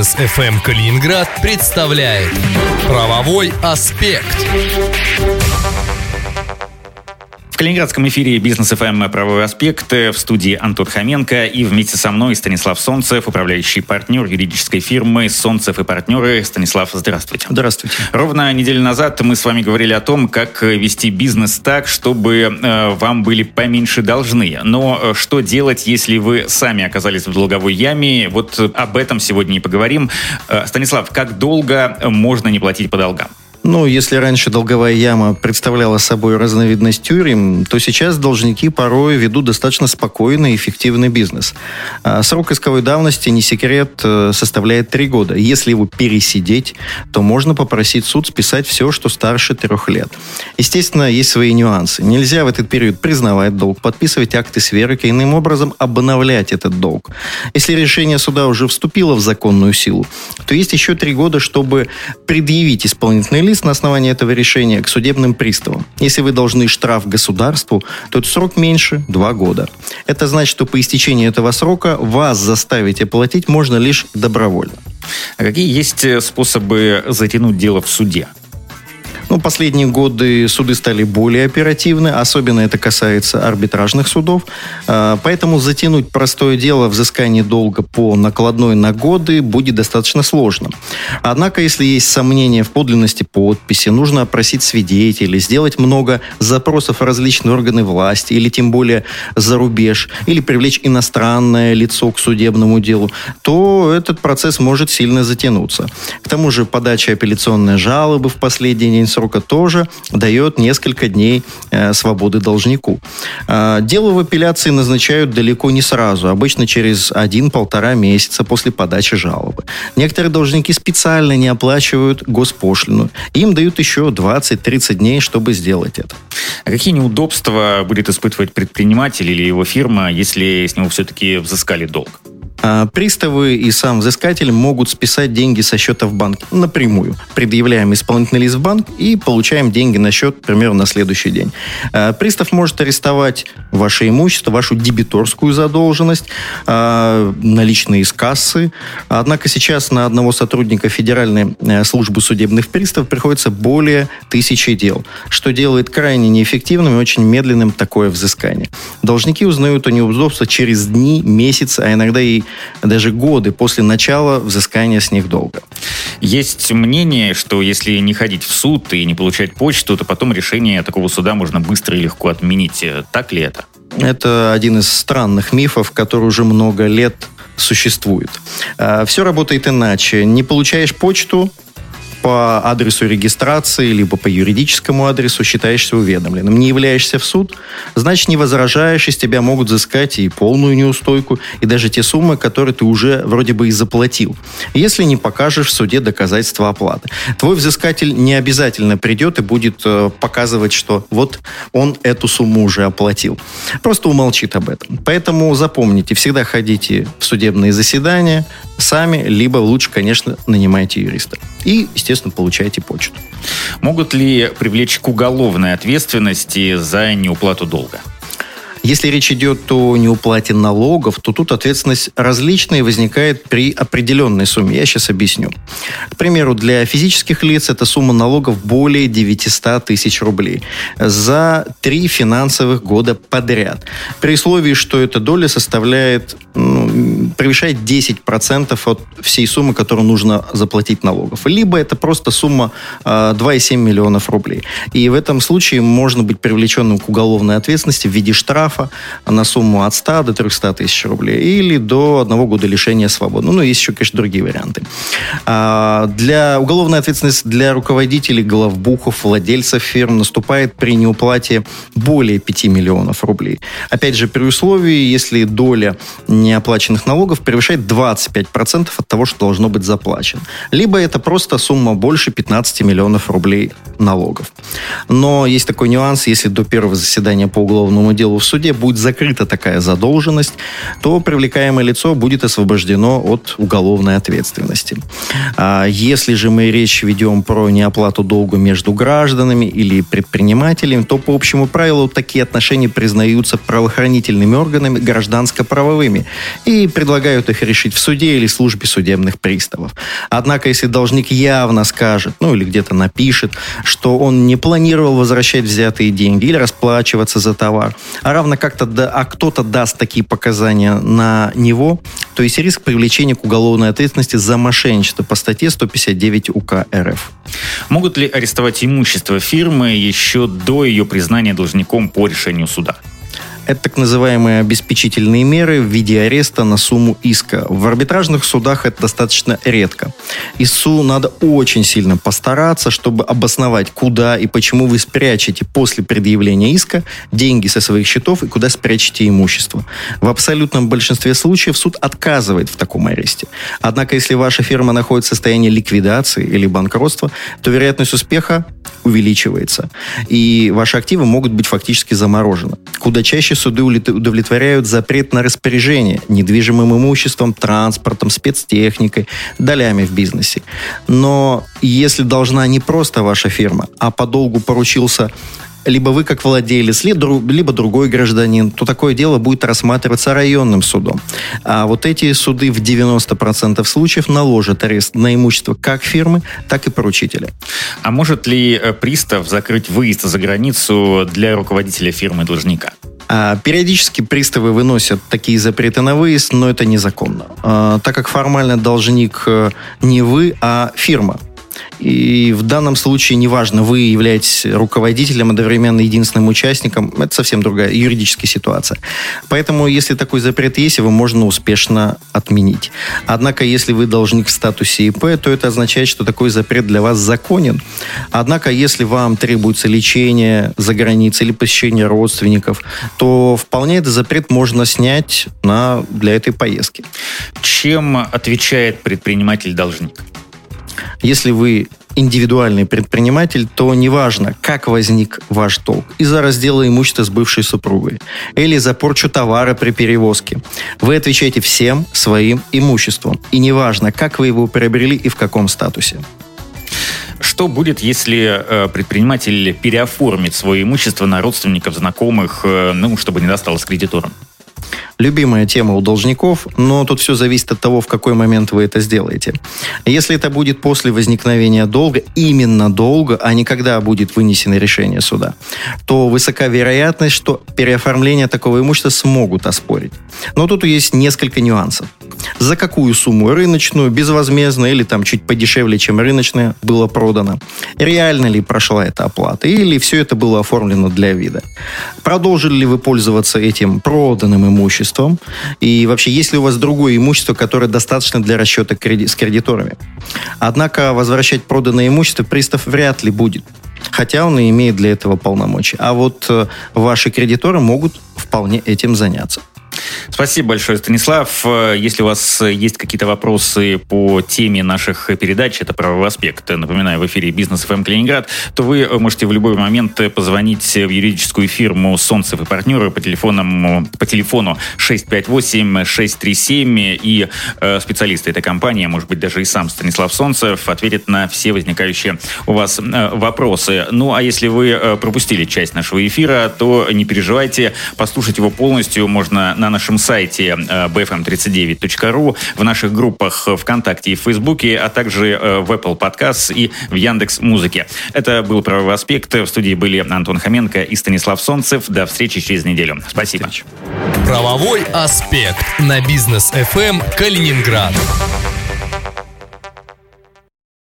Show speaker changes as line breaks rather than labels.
Бизнес FM Калининград представляет Правовой аспект.
Калининградском эфире «Бизнес ФМ. Правовой аспект» в студии Антон Хоменко и вместе со мной Станислав Солнцев, управляющий партнер юридической фирмы «Солнцев и партнеры». Станислав, здравствуйте.
Здравствуйте.
Ровно неделю назад мы с вами говорили о том, как вести бизнес так, чтобы э, вам были поменьше должны. Но э, что делать, если вы сами оказались в долговой яме? Вот об этом сегодня и поговорим. Э, Станислав, как долго можно не платить по долгам?
Ну, если раньше долговая яма представляла собой разновидность тюрем, то сейчас должники порой ведут достаточно спокойный и эффективный бизнес. А срок исковой давности, не секрет, э, составляет три года. Если его пересидеть, то можно попросить суд списать все, что старше трех лет. Естественно, есть свои нюансы. Нельзя в этот период признавать долг, подписывать акты сверок и иным образом обновлять этот долг. Если решение суда уже вступило в законную силу, то есть еще три года, чтобы предъявить исполнительный лист на основании этого решения к судебным приставам. Если вы должны штраф государству, то срок меньше – два года. Это значит, что по истечении этого срока вас заставить оплатить можно лишь добровольно.
А какие есть э, способы затянуть дело в суде?
Ну, последние годы суды стали более оперативны, особенно это касается арбитражных судов. А, поэтому затянуть простое дело взыскание долга по накладной на годы будет достаточно сложно. Однако, если есть сомнения в подлинности подписи, нужно опросить свидетелей, сделать много запросов в различные органы власти, или тем более за рубеж, или привлечь иностранное лицо к судебному делу, то этот процесс может сильно затянуться. К тому же подача апелляционной жалобы в последний день срока тоже дает несколько дней э, свободы должнику. Э, дело в апелляции назначают далеко не сразу, обычно через один-полтора месяца после подачи жалобы. Некоторые должники специально не оплачивают госпошлину. Им дают еще 20-30 дней, чтобы сделать это.
А какие неудобства будет испытывать предприниматель или его фирма, если с него все-таки взыскали долг?
А, приставы и сам взыскатель могут списать деньги со счета в банк напрямую. Предъявляем исполнительный лист в банк и получаем деньги на счет примерно на следующий день. А, пристав может арестовать ваше имущество, вашу дебиторскую задолженность, а, наличные из кассы. Однако сейчас на одного сотрудника Федеральной э, службы судебных приставов приходится более тысячи дел, что делает крайне неэффективным и очень медленным такое взыскание. Должники узнают о неудобствах через дни, месяцы, а иногда и даже годы после начала взыскания с них долга.
Есть мнение, что если не ходить в суд и не получать почту, то потом решение такого суда можно быстро и легко отменить. Так ли это?
Это один из странных мифов, который уже много лет существует. А, Все работает иначе. Не получаешь почту, по адресу регистрации, либо по юридическому адресу считаешься уведомленным. Не являешься в суд, значит, не возражаешь, из тебя могут взыскать и полную неустойку, и даже те суммы, которые ты уже вроде бы и заплатил. Если не покажешь в суде доказательства оплаты. Твой взыскатель не обязательно придет и будет э, показывать, что вот он эту сумму уже оплатил. Просто умолчит об этом. Поэтому запомните, всегда ходите в судебные заседания сами, либо лучше, конечно, нанимайте юриста. И, естественно, естественно, получаете почту.
Могут ли привлечь к уголовной ответственности за неуплату долга?
Если речь идет о неуплате налогов, то тут ответственность различная возникает при определенной сумме. Я сейчас объясню. К примеру, для физических лиц эта сумма налогов более 900 тысяч рублей за три финансовых года подряд. При условии, что эта доля составляет, превышает 10% от всей суммы, которую нужно заплатить налогов. Либо это просто сумма э, а, 2,7 миллионов рублей. И в этом случае можно быть привлеченным к уголовной ответственности в виде штрафа на сумму от 100 до 300 тысяч рублей или до одного года лишения свободы. Ну, есть еще, конечно, другие варианты. А, для уголовной ответственности для руководителей, главбухов, владельцев фирм наступает при неуплате более 5 миллионов рублей. Опять же, при условии, если доля неоплаченных налогов превышает 25% от того, что должно быть заплачено. Либо это просто сумма больше 15 миллионов рублей налогов. Но есть такой нюанс, если до первого заседания по уголовному делу в суде будет закрыта такая задолженность, то привлекаемое лицо будет освобождено от уголовной ответственности. А если же мы речь ведем про неоплату долга между гражданами или предпринимателями, то по общему правилу такие отношения признаются правоохранительными органами гражданско-правовыми предлагают их решить в суде или службе судебных приставов. Однако, если должник явно скажет, ну или где-то напишет, что он не планировал возвращать взятые деньги или расплачиваться за товар, а равно как-то, да, а кто-то даст такие показания на него, то есть риск привлечения к уголовной ответственности за мошенничество по статье 159 УК РФ.
Могут ли арестовать имущество фирмы еще до ее признания должником по решению суда?
Это так называемые обеспечительные меры в виде ареста на сумму иска. В арбитражных судах это достаточно редко. ИСУ надо очень сильно постараться, чтобы обосновать, куда и почему вы спрячете после предъявления иска деньги со своих счетов и куда спрячете имущество. В абсолютном большинстве случаев суд отказывает в таком аресте. Однако, если ваша фирма находится в состоянии ликвидации или банкротства, то вероятность успеха увеличивается. И ваши активы могут быть фактически заморожены. Куда чаще суды удовлетворяют запрет на распоряжение недвижимым имуществом, транспортом, спецтехникой, долями в бизнесе. Но если должна не просто ваша фирма, а по долгу поручился либо вы как владелец, либо другой гражданин, то такое дело будет рассматриваться районным судом. А вот эти суды в 90% случаев наложат арест на имущество как фирмы, так и поручителя.
А может ли э, пристав закрыть выезд за границу для руководителя фирмы должника?
А, периодически приставы выносят такие запреты на выезд, но это незаконно. А, так как формально должник э, не вы, а фирма. И в данном случае неважно, вы являетесь руководителем, одновременно единственным участником, это совсем другая юридическая ситуация. Поэтому, если такой запрет есть, его можно успешно отменить. Однако, если вы должник в статусе ИП, то это означает, что такой запрет для вас законен. Однако, если вам требуется лечение за границей или посещение родственников, то вполне этот запрет можно снять на, для этой поездки.
Чем отвечает предприниматель-должник?
Если вы индивидуальный предприниматель, то неважно, как возник ваш долг. Из-за раздела имущества с бывшей супругой или за порчу товара при перевозке. Вы отвечаете всем своим имуществом. И неважно, как вы его приобрели и в каком статусе.
Что будет, если э, предприниматель переоформит свое имущество на родственников, знакомых, э, ну, чтобы не досталось кредиторам?
Любимая тема у должников, но тут все зависит от того, в какой момент вы это сделаете. Если это будет после возникновения долга, именно долга, а не когда будет вынесено решение суда, то высока вероятность, что переоформление такого имущества смогут оспорить. Но тут есть несколько нюансов. За какую сумму рыночную, безвозмездно или там чуть подешевле, чем рыночная, было продано? Реально ли прошла эта оплата? Или все это было оформлено для вида? Продолжили ли вы пользоваться этим проданным имуществом? И вообще, есть ли у вас другое имущество, которое достаточно для расчета с кредиторами? Однако возвращать проданное имущество пристав вряд ли будет. Хотя он и имеет для этого полномочия. А вот э, ваши кредиторы могут вполне этим заняться.
Спасибо большое, Станислав. Если у вас есть какие-то вопросы по теме наших передач, это правовой аспект, напоминаю, в эфире «Бизнес ФМ Калининград», то вы можете в любой момент позвонить в юридическую фирму «Солнцев и партнеры» по, телефонам, по телефону 658-637, и э, специалисты этой компании, может быть, даже и сам Станислав Солнцев, ответит на все возникающие у вас э, вопросы. Ну, а если вы э, пропустили часть нашего эфира, то не переживайте, послушать его полностью можно на нашем сайте э, bfm39.ru, в наших группах ВКонтакте и Фейсбуке, а также э, в Apple Podcasts и в Яндекс Музыке. Это был «Правовой аспект». В студии были Антон Хоменко и Станислав Солнцев. До встречи через неделю. Спасибо.
Правовой аспект на бизнес FM Калининград.